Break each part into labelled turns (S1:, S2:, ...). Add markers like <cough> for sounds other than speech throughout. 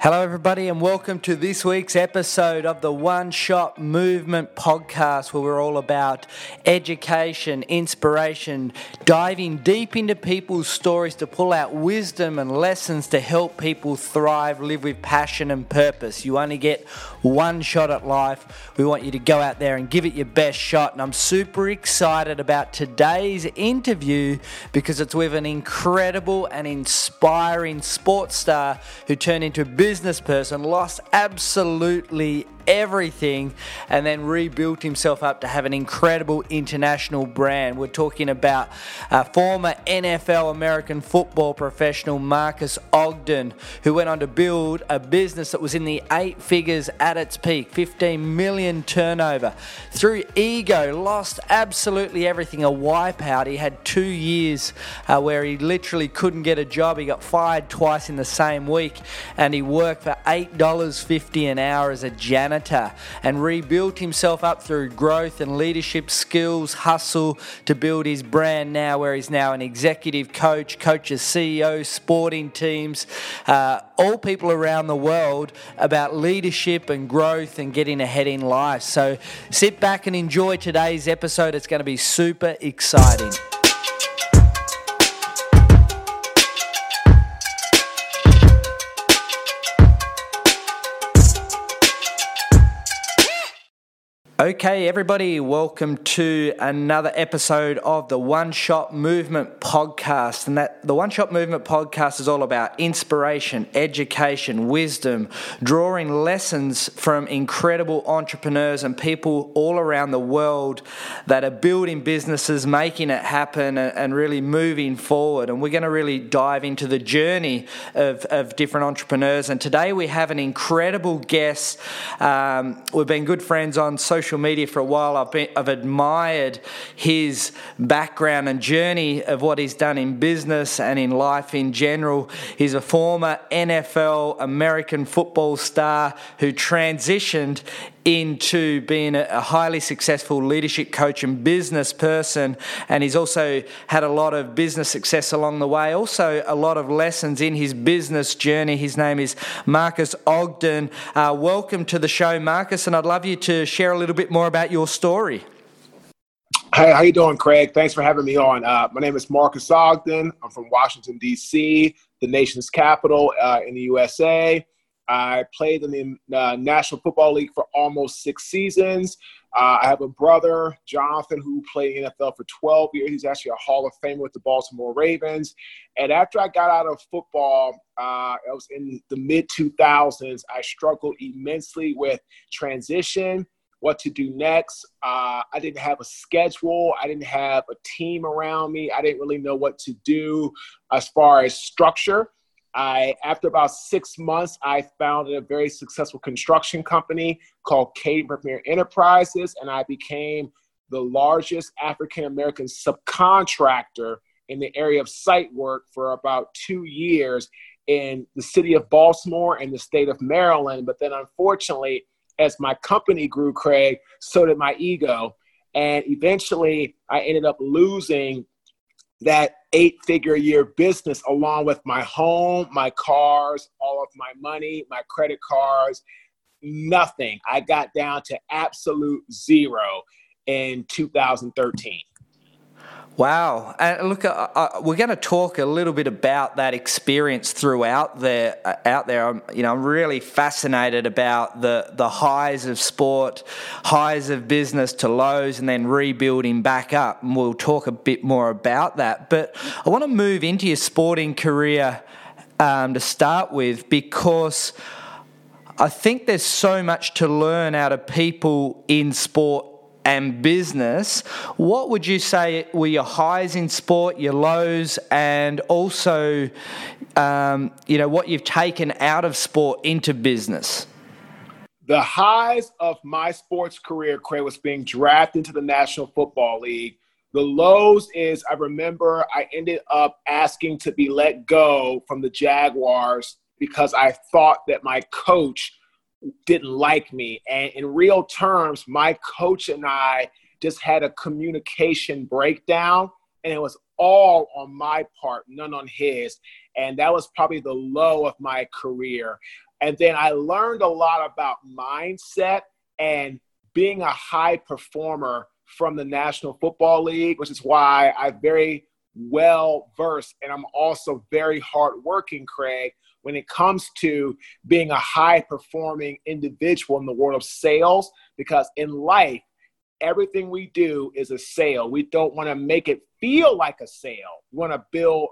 S1: Hello, everybody, and welcome to this week's episode of the One Shot Movement podcast, where we're all about education, inspiration, diving deep into people's stories to pull out wisdom and lessons to help people thrive, live with passion and purpose. You only get one shot at life. We want you to go out there and give it your best shot. And I'm super excited about today's interview because it's with an incredible and inspiring sports star who turned into a business person, lost absolutely everything and then rebuilt himself up to have an incredible international brand. We're talking about uh, former NFL American football professional Marques Ogden, who went on to build a business that was in the eight figures at its peak 15 million turnover. Through ego, lost absolutely everything, a wipeout. He had two years uh, where he literally couldn't get a job. He got fired twice in the same week and he worked for $8.50 an hour as a janitor janitor and rebuilt himself up through growth and leadership skills, hustle to build his brand now, where he's now an executive coach, coaches CEO, sporting teams, uh, all people around the world about leadership and growth and getting ahead in life. So sit back and enjoy today's episode. It's going to be super exciting. Okay, everybody, welcome to another episode of the One Shot Movement podcast. And that the One Shot Movement podcast is all about inspiration, education, wisdom, drawing lessons from incredible entrepreneurs and people all around the world that are building businesses, making it happen, and really moving forward. And we're going to really dive into the journey of, of different entrepreneurs. And today we have an incredible guest. Um, we've been good friends on social social media for a while. I've, been, I've admired his background and journey of what he's done in business and in life in general. He's a former NFL American football star who transitioned into being a highly successful leadership coach and business person. And he's also had a lot of business success along the way, also a lot of lessons in his business journey. His name is Marques Ogden. Uh, welcome to the show, Marques, and I'd love you to share a little bit more about your story.
S2: Hey, how you doing, Craig? Thanks for having me on. Uh, my name is Marques Ogden. I'm from Washington, D.C., the nation's capital uh, in the USA. I played in the uh, National Football League for almost six seasons. Uh, I have a brother, Jonathan, who played NFL for 12 years. He's actually a Hall of Famer with the Baltimore Ravens. And after I got out of football, uh, I was in the mid 2000s. I struggled immensely with transition, what to do next. Uh, I didn't have a schedule. I didn't have a team around me. I didn't really know what to do as far as structure. I, after about six months, I founded a very successful construction company called Caden Premier Enterprises, and I became the largest African American subcontractor in the area of site work for about two years in the city of Baltimore and the state of Maryland. But then, unfortunately, as my company grew, Craig, so did my ego. And eventually, I ended up losing that eight figure a year business along with my home, my cars, all of my money, my credit cards, nothing. I got down to absolute zero in 2013.
S1: Wow. And look, uh, uh, we're going to talk a little bit about that experience throughout there. Uh, out there, I'm, you know, I'm really fascinated about the the highs of sport, highs of business to lows, and then rebuilding back up. And we'll talk a bit more about that. But I want to move into your sporting career um, to start with because. I think there's so much to learn out of people in sport and business. What would you say were your highs in sport, your lows, and also, um, you know, what you've taken out of sport into business?
S2: The highs of my sports career, Craig, was being drafted into the National Football League. The lows is I remember I ended up asking to be let go from the Jaguars because I thought that my coach didn't like me. And in real terms, my coach and I just had a communication breakdown. And it was all on my part, none on his. And that was probably the low of my career. And then I learned a lot about mindset and being a high performer from the National Football League, which is why I'm very well versed and I'm also very hardworking, Craig, when it comes to being a high performing individual in the world of sales. Because in life, everything we do is a sale. We don't want to make it feel like a sale. We want to build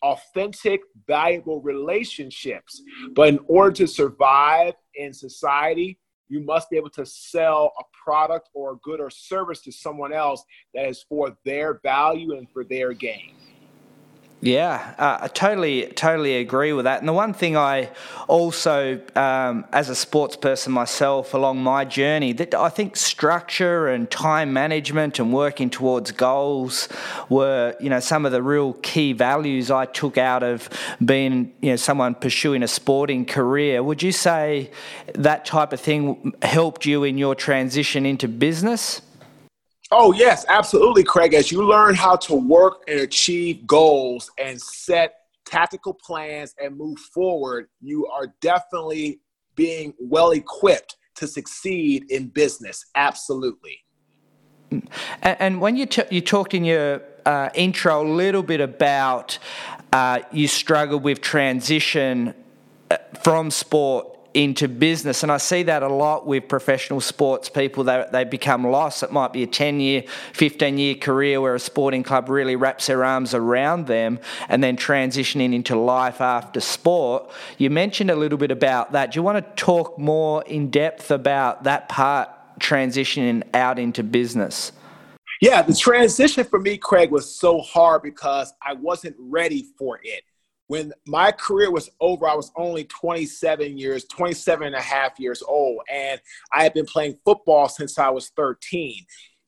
S2: authentic, valuable relationships. But in order to survive in society, you must be able to sell a product or a good or service to someone else that is for their value and for their gain.
S1: Yeah, uh, I totally, totally agree with that. And the one thing I also, um, as a sports person myself, along my journey, that I think structure and time management and working towards goals were, you know, some of the real key values I took out of being, you know, someone pursuing a sporting career. Would you say that type of thing helped you in your transition into business?
S2: Oh, yes, absolutely, Craig. As you learn how to work and achieve goals and set tactical plans and move forward, you are definitely being well equipped to succeed in business. Absolutely.
S1: And, and when you, t- you talked in your uh, intro a little bit about uh, you struggled with transition uh, from sport into business. And I see that a lot with professional sports people. They, they become lost. It might be a 10 year, 15 year career where a sporting club really wraps their arms around them and then transitioning into life after sport. You mentioned a little bit about that. Do you want to talk more in depth about that part transitioning out into business?
S2: Yeah, the transition for me, Craig, was so hard because I wasn't ready for it when my career was over, I was only 27 years, 27 and a half years old. And I had been playing football since I was 13.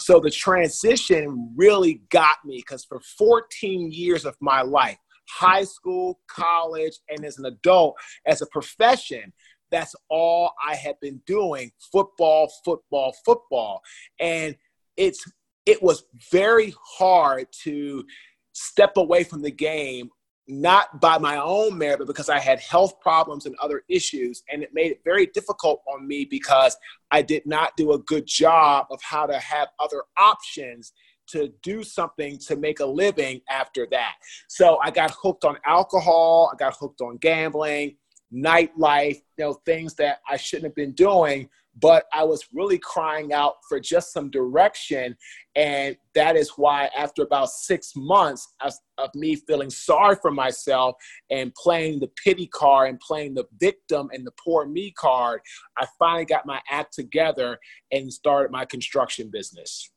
S2: So the transition really got me because for 14 years of my life, high school, college, and as an adult, as a profession, that's all I had been doing football, football, football. And it's it was very hard to step away from the game not by my own merit, but because I had health problems and other issues. And it made it very difficult on me because I did not do a good job of how to have other options to do something to make a living after that. So I got hooked on alcohol, I got hooked on gambling, nightlife, you know, things that I shouldn't have been doing but I was really crying out for just some direction. And that is why, after about six months of, me feeling sorry for myself and playing the pity card and playing the victim and the poor me card, I finally got my act together and started my construction business.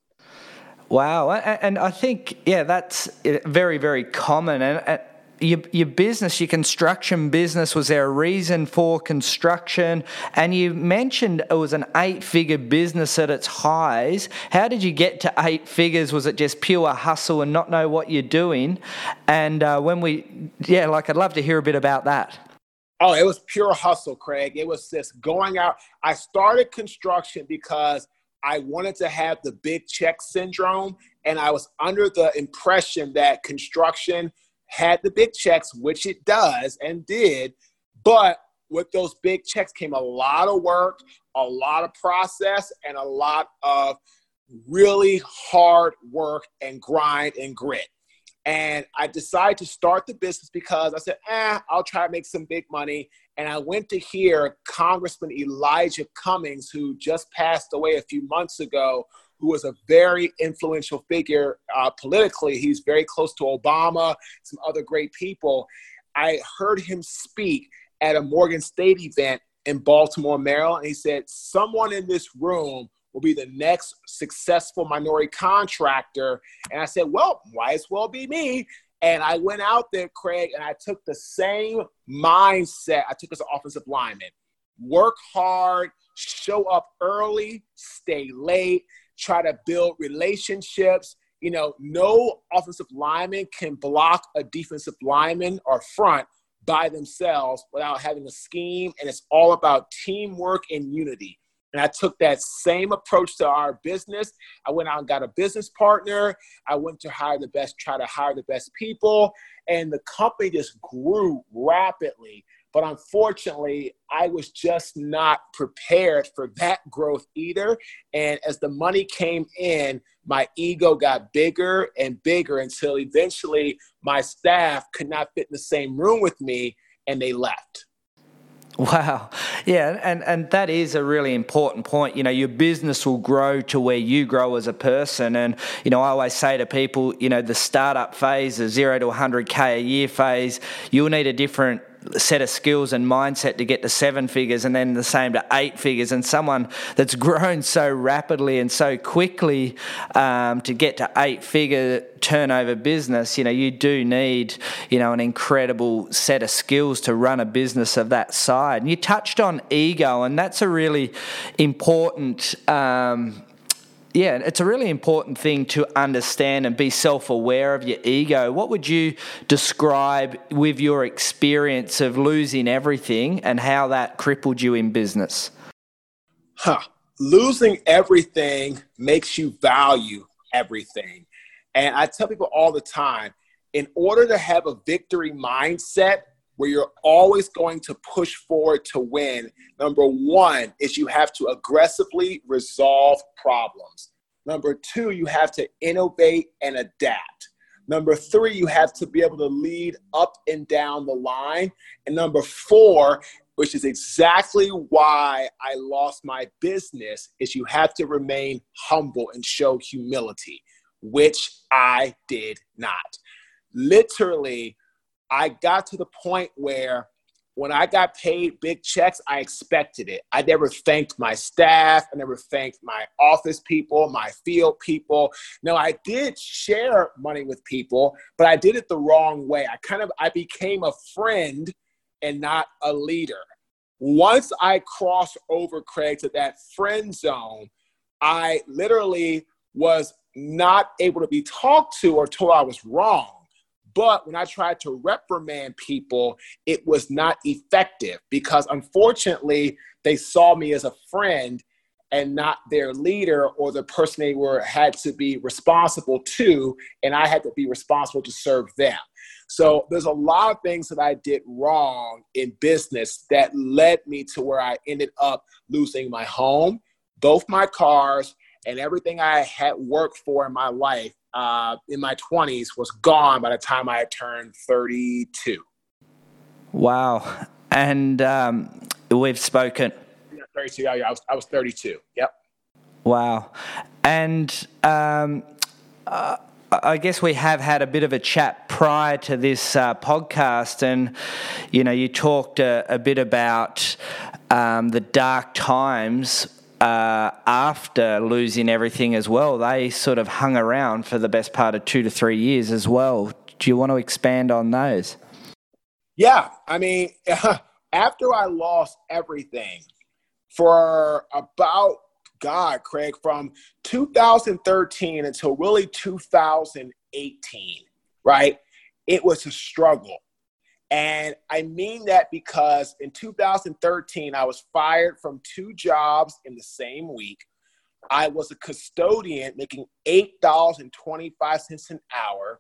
S1: Wow. And I think, yeah, that's uh, very, very common. And your, your business, your construction business, was there a reason for construction? And you mentioned it was an eight figure business at its highs. How did you get to eight figures? Was it just pure hustle and not know what you're doing? And uh, when we, yeah, like I'd love to hear a bit about that.
S2: Oh, it was pure hustle, Craig. It was just going out. I started construction because I wanted to have the big check syndrome. And I was under the impression that construction had the big checks, which it does and did, but with those big checks came a lot of work, a lot of process, and a lot of really hard work and grind and grit. And I decided to start the business because I said, eh, I'll try to make some big money. And I went to hear Congressman Elijah Cummings, who just passed away a few months ago, who was a very influential figure uh, politically. He's very close to Obama, some other great people. I heard him speak at a Morgan State event in Baltimore, Maryland. He said, Someone in this room will be the next successful minority contractor. And I said, Well, might as well be me. And I went out there, Craig, and I took the same mindset I took as an offensive lineman work hard, show up early, stay late, try to build relationships. You know, no offensive lineman can block a defensive lineman or front by themselves without having a scheme. And it's all about teamwork and unity. And I took that same approach to our business. I went out and got a business partner. I went to hire the best, try to hire the best people. And the company just grew rapidly. But unfortunately, I was just not prepared for that growth either. And as the money came in, my ego got bigger and bigger until eventually my staff could not fit in the same room with me and they left. <laughs>
S1: Wow. Yeah, and, and that is a really important point. You know, your business will grow to where you grow as a person. And, you know, I always say to people, you know, the startup phase, the zero to 100K a year phase, you'll need a different set of skills and mindset to get to seven figures and then the same to eight figures and someone that's <laughs> grown so rapidly and so quickly um, to get to eight figure turnover business you know you do need you know an incredible set of skills to run a business of that side and you touched on ego and that's a really important um, yeah, it's a really important thing to understand and be self aware of your ego. What would you describe with your experience of losing everything and how that crippled you in business?
S2: Huh. Losing everything makes you value everything. And I tell people all the time in order to have a victory mindset, where you're always going to push forward to win, number one is you have to aggressively resolve problems. Number two, you have to innovate and adapt. Number three, you have to be able to lead up and down the line. And number four, which is exactly why I lost my business, is you have to remain humble and show humility, which I did not. Literally, I got to the point where when I got paid big checks, I expected it. I never thanked my staff. I never thanked my office people, my field people. No, I did share money with people, but I did it the wrong way. I kind of I became a friend and not a leader. Once I crossed over, Craig, to that friend zone, I literally was not able to be talked to or told I was wrong. But when I tried to reprimand people, it was not effective because unfortunately, they saw me as a friend and not their leader or the person they were had to be responsible to and i had to be responsible to serve them. So there's a lot of things that i did wrong in business that led me to where i ended up losing my home both my cars and everything i had worked for in my life uh, in my 20s was gone by the time I turned 32.
S1: Wow. And um, we've spoken.
S2: Yeah, 32. Yeah, I was, I was 32. Yep.
S1: Wow. And um, uh, I guess we have had a bit of a chat prior to this uh, podcast, and you know, you talked a, a bit about um, the dark times uh, after losing everything as well. They sort of hung around for the best part of two to three years as well. Do you want to expand on those?
S2: Yeah, I mean, <laughs> after I lost everything for about God, Craig, from 2013 until really 2018, right? It was a struggle. And I mean that because in 2013, I was fired from two jobs in the same week. I was a custodian making $8.25 an hour.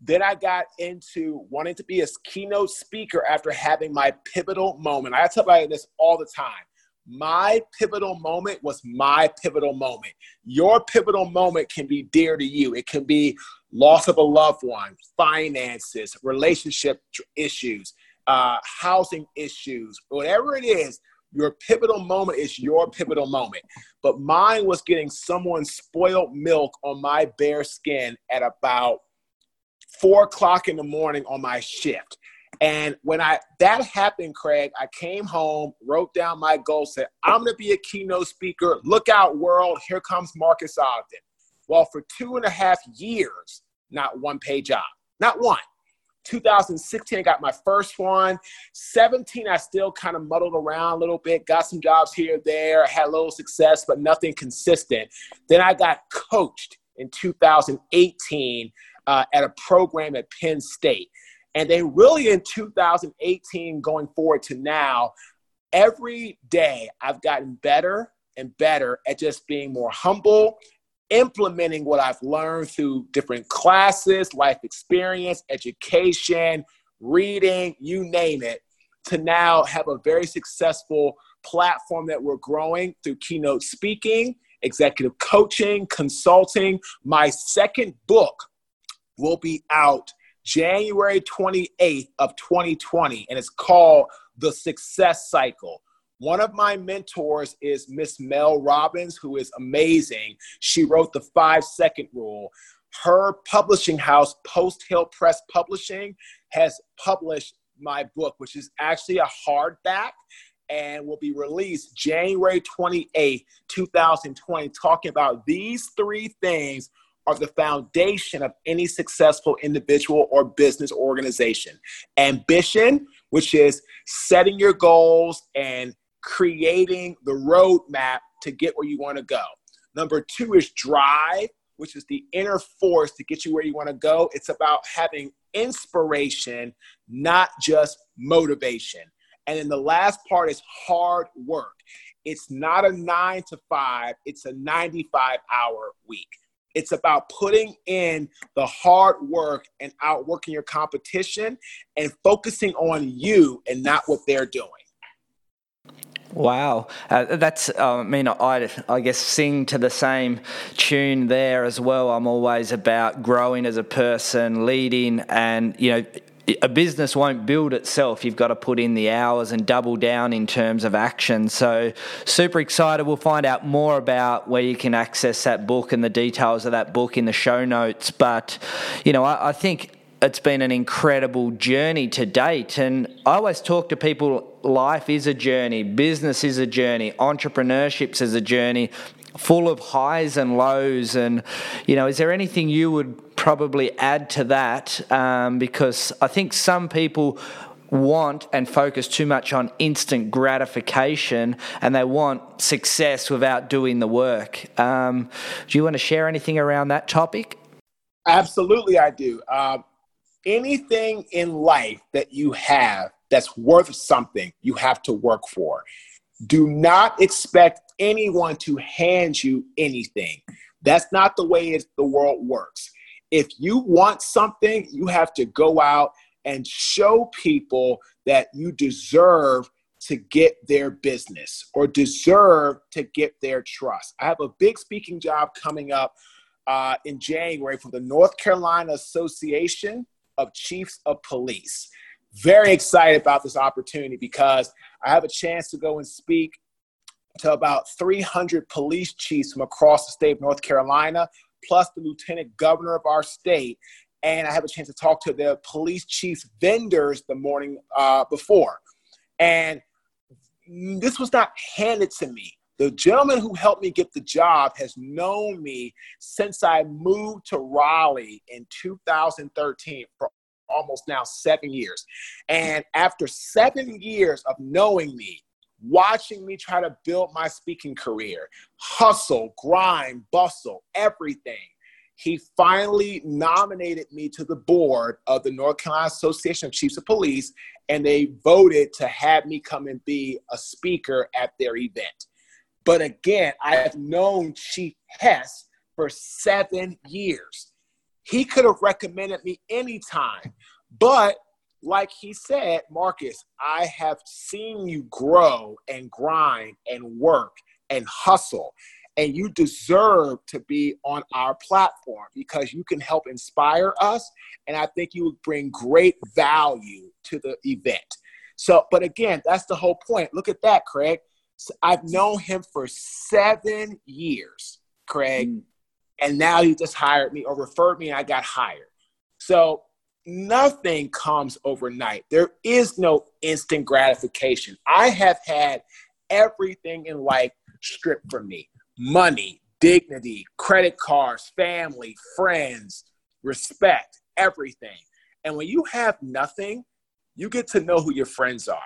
S2: Then I got into wanting to be a keynote speaker after having my pivotal moment. I tell about this all the time. My pivotal moment was my pivotal moment. Your pivotal moment can be dear to you. It can be loss of a loved one, finances, relationship issues, uh, housing issues, whatever it is, your pivotal moment is your pivotal moment. But mine was getting someone spoiled milk on my bare skin at about four o'clock in the morning on my shift. And when I that happened, Craig, I came home, wrote down my goal, said, I'm gonna be a keynote speaker. Look out, world, here comes Marques Ogden. Well, for two and a half years, not one paid job, not one. 2016, I got my first one. 17, I still kind of muddled around a little bit, got some jobs here there, had a little success, but nothing consistent. Then I got coached in 2018 uh, at a program at Penn State. And then, really, in 2018, going forward to now, every day I've gotten better and better at just being more humble, implementing what I've learned through different classes, life experience, education, reading, you name it, to now have a very successful platform that we're growing through keynote speaking, executive coaching, consulting. My second book will be out January 28th of 2020 and it's called The Success Cycle. One of my mentors is Miss Mel Robbins, who is amazing. She wrote the five second rule. Her publishing house, Post Hill Press Publishing, has published my book, which is actually a hardback and will be released January 28, 2020, talking about these three things are the foundation of any successful individual or business organization. Ambition, which is setting your goals and creating the roadmap to get where you want to go. Number two is drive, which is the inner force to get you where you want to go. It's about having inspiration, not just motivation. And then the last part is hard work. It's not a nine to five, it's a 95 hour week. It's about putting in the hard work and outworking your competition and focusing on you and not what they're doing.
S1: Wow, uh, that's. Uh, I mean, I I guess sing to the same tune there as well. I'm always about growing as a person, leading, and you know, a business won't build itself. You've got to put in the hours and double down in terms of action. So, super excited. We'll find out more about where you can access that book and the details of that book in the show notes. But, you know, I, I think it's been an incredible journey to date. And I always talk to people life is a journey, business is a journey, entrepreneurship is a journey full of highs and lows. And, you know, is there anything you would probably add to that? Um, because I think some people want and focus too much on instant gratification and they want success without doing the work. Um, do you want to share anything around that topic?
S2: Absolutely, I do. Uh, anything in life that you have that's worth something, you have to work for. Do not expect anyone to hand you anything. That's not the way the world works. If you want something, you have to go out and show people that you deserve to get their business or deserve to get their trust. I have a big speaking job coming up uh, in January for the North Carolina Association of Chiefs of Police. Very excited about this opportunity because I have a chance to go and speak to about 300 police chiefs from across the state of North Carolina, plus the lieutenant governor of our state. And I have a chance to talk to the police chiefs vendors the morning uh, before. And this was not handed to me. The gentleman who helped me get the job has known me since I moved to Raleigh in 2013 for almost now seven years. And after seven years of knowing me, watching me try to build my speaking career, hustle, grind, bustle, everything, he finally nominated me to the board of the North Carolina Association of Chiefs of Police, and they voted to have me come and be a speaker at their event. But again, I have known Chief Hess for seven years. He could have recommended me anytime, but like he said, Marques, I have seen you grow and grind and work and hustle. And you deserve to be on our platform because you can help inspire us. And I think you would bring great value to the event. So, but again, that's the whole point. Look at that, Craig. I've known him for seven years, Craig. Mm. And now he just hired me or referred me and I got hired. So nothing comes overnight. There is no instant gratification. I have had everything in life stripped from me money, dignity, credit cards, family, friends, respect, everything. And when you have nothing, you get to know who your friends are.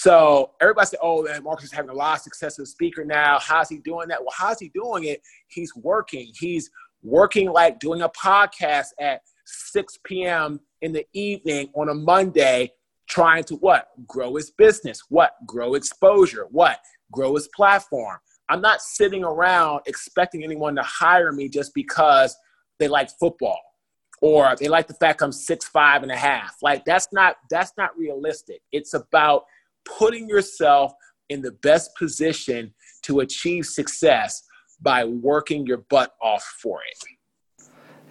S2: So everybody said, oh, Marques is having a lot of success as a speaker now. How's he doing that? Well, how's he doing it? He's working. He's working like doing a podcast at 6 p.m. in the evening on a Monday, trying to what? Grow his business. What? Grow exposure. What? Grow his platform. I'm not sitting around expecting anyone to hire me just because they like football or they like the fact I'm six five and a half. Like that's not that's not realistic. It's about putting yourself in the best position to achieve success by working your butt off for it.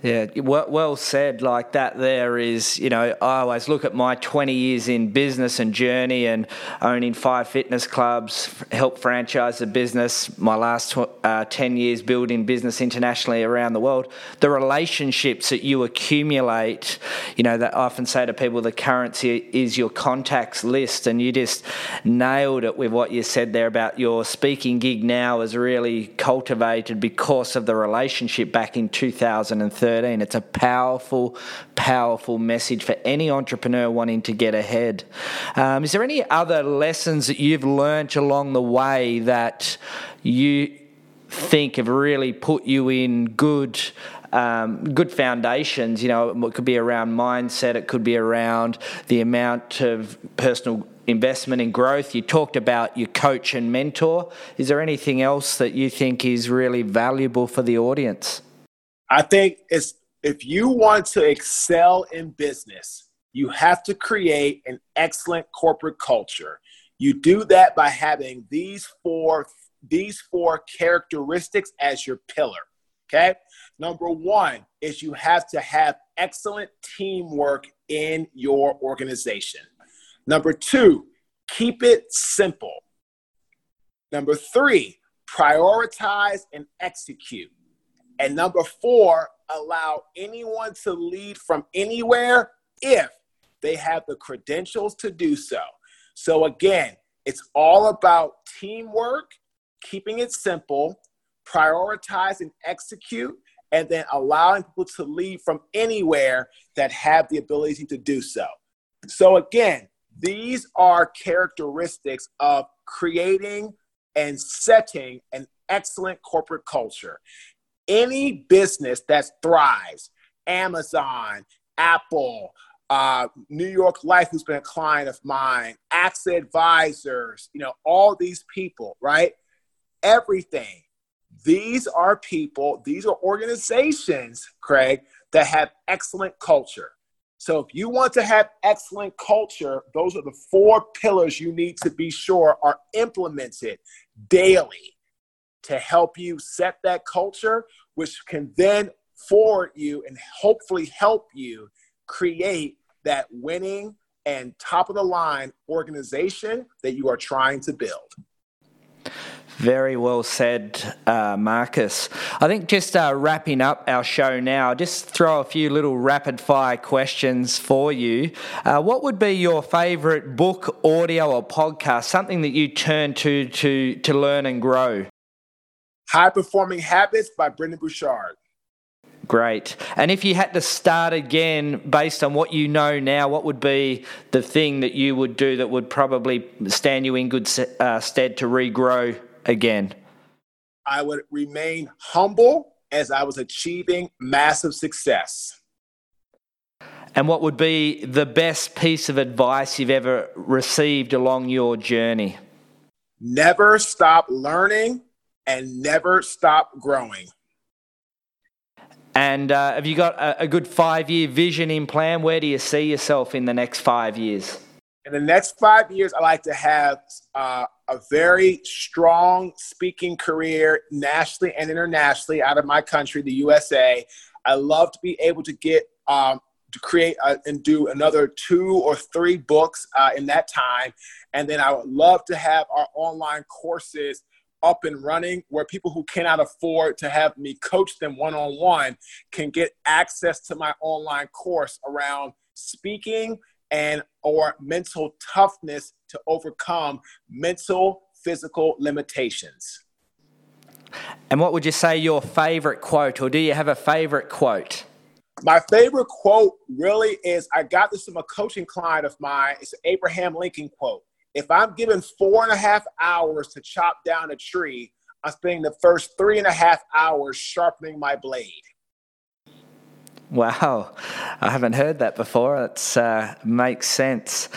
S1: Yeah, well said. Like that, there is, you know, I always look at my 20 years in business and journey and owning five fitness clubs, help franchise the business, my last uh, 10 years building business internationally around the world. The relationships that you accumulate, you know, that I often say to people the currency is your contacts list. And you just nailed it with what you said there about your speaking gig now is really cultivated because of the relationship back in 2013 13. It's a powerful, powerful message for any entrepreneur wanting to get ahead. Um, is there any other lessons that you've learnt along the way that you think have really put you in good um, good foundations. You know, it could be around mindset, it could be around the amount of personal investment in growth. You talked about your coach and mentor. Is there anything else that you think is really valuable for the audience?
S2: I think it's if you want to excel in business, you have to create an excellent corporate culture. You do that by having these four these four characteristics as your pillar. Okay? Number 1 is you have to have excellent teamwork in your organization. Number 2, keep it simple. Number 3, prioritize and execute. And number four, allow anyone to lead from anywhere if they have the credentials to do so. So, again, it's all about teamwork, keeping it simple, prioritize and execute, and then allowing people to lead from anywhere that have the ability to do so. So, again, these are characteristics of creating and setting an excellent corporate culture any business that thrives, Amazon, Apple, uh, New York Life, who's been a client of mine, AXA Advisors, you know, all these people, right? Everything. These are people, these are organizations, Craig, that have excellent culture. So if you want to have excellent culture, those are the four pillars you need to be sure are implemented daily to help you set that culture, which can then forward you and hopefully help you create that winning and top of the line organization that you are trying to build.
S1: Very well said, uh, Marques. I think just uh, wrapping up our show now, just throw a few little rapid fire questions for you. Uh, what would be your favourite book, audio, or podcast? Something that you turn to to to learn and grow.
S2: High Performing Habits by Brendon Burchard.
S1: Great. And if you had to start again based on what you know now, what would be the thing that you would do that would probably stand you in good uh, stead to regrow again?
S2: I would remain humble as I was achieving massive success.
S1: And what would be the best piece of advice you've ever received along your journey?
S2: Never stop learning and never stop growing.
S1: And uh, have you got a, a good five year vision in plan? Where do you see yourself in the next five years?
S2: In the next five years, I like to have uh, a very strong speaking career nationally and internationally out of my country, the USA. I love to be able to get um, to create uh, and do another two or three books uh, in that time. And then I would love to have our online courses up and running where people who cannot afford to have me coach them one on one can get access to my online course around speaking and or mental toughness to overcome mental physical limitations.
S1: And what would you say your favorite quote or do you have a favorite quote?
S2: My favorite quote really is I got this from a coaching client of mine. It's an Abraham Lincoln quote. If I'm given four and a half hours to chop down a tree, I'm spending the first three and a half hours sharpening my blade.
S1: Wow, I haven't heard that before. It uh, makes sense.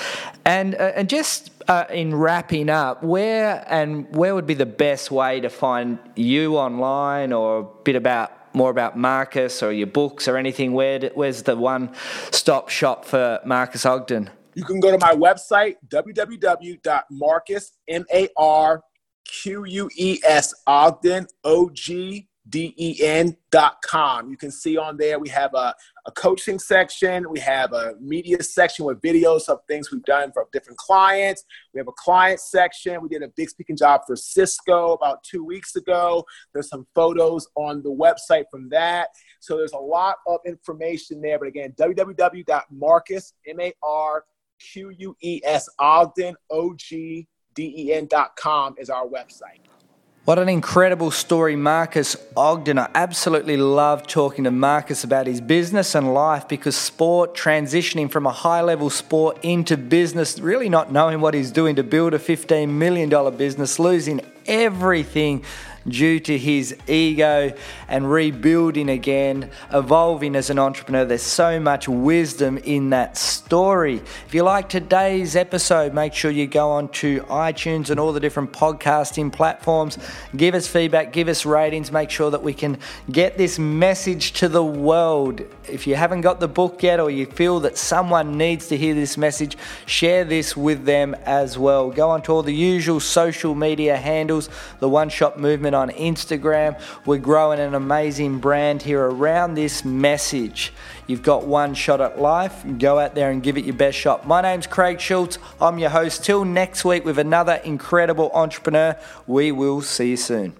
S1: And uh, and just uh, in wrapping up, where and where would be the best way to find you online, or a bit about more about Marques or your books or anything? Where where's the one stop shop for Marques Ogden?
S2: You can go to my website www.marques m a r q u e s Ogden o g den.com. You can see on there we have a, a coaching section, we have a media section with videos of things we've done for different clients. We have a client section. We did a big speaking job for Cisco about two weeks ago. There's some photos on the website from that. So there's a lot of information there. But again, www.marques, M A R Q U E S, Ogden, O G D E N.com is our website.
S1: What an incredible story, Marques Ogden. I absolutely love talking to Marques about his business and life because sport, transitioning from a high level sport into business, really not knowing what he's doing to build a $15 million business, losing everything due to his ego and rebuilding again, evolving as an entrepreneur. There's so much wisdom in that story. If you like today's episode, make sure you go on to iTunes and all the different podcasting platforms. Give us feedback, give us ratings, make sure that we can get this message to the world. If you haven't got the book yet or you feel that someone needs to hear this message, share this with them as well. Go on to all the usual social media handles, the One Shot Movement on Instagram. We're growing an amazing brand here around this message. You've got one shot at life. Go out there and give it your best shot. My name's Craig Schultz. I'm your host. Till next week with another incredible entrepreneur. We will see you soon.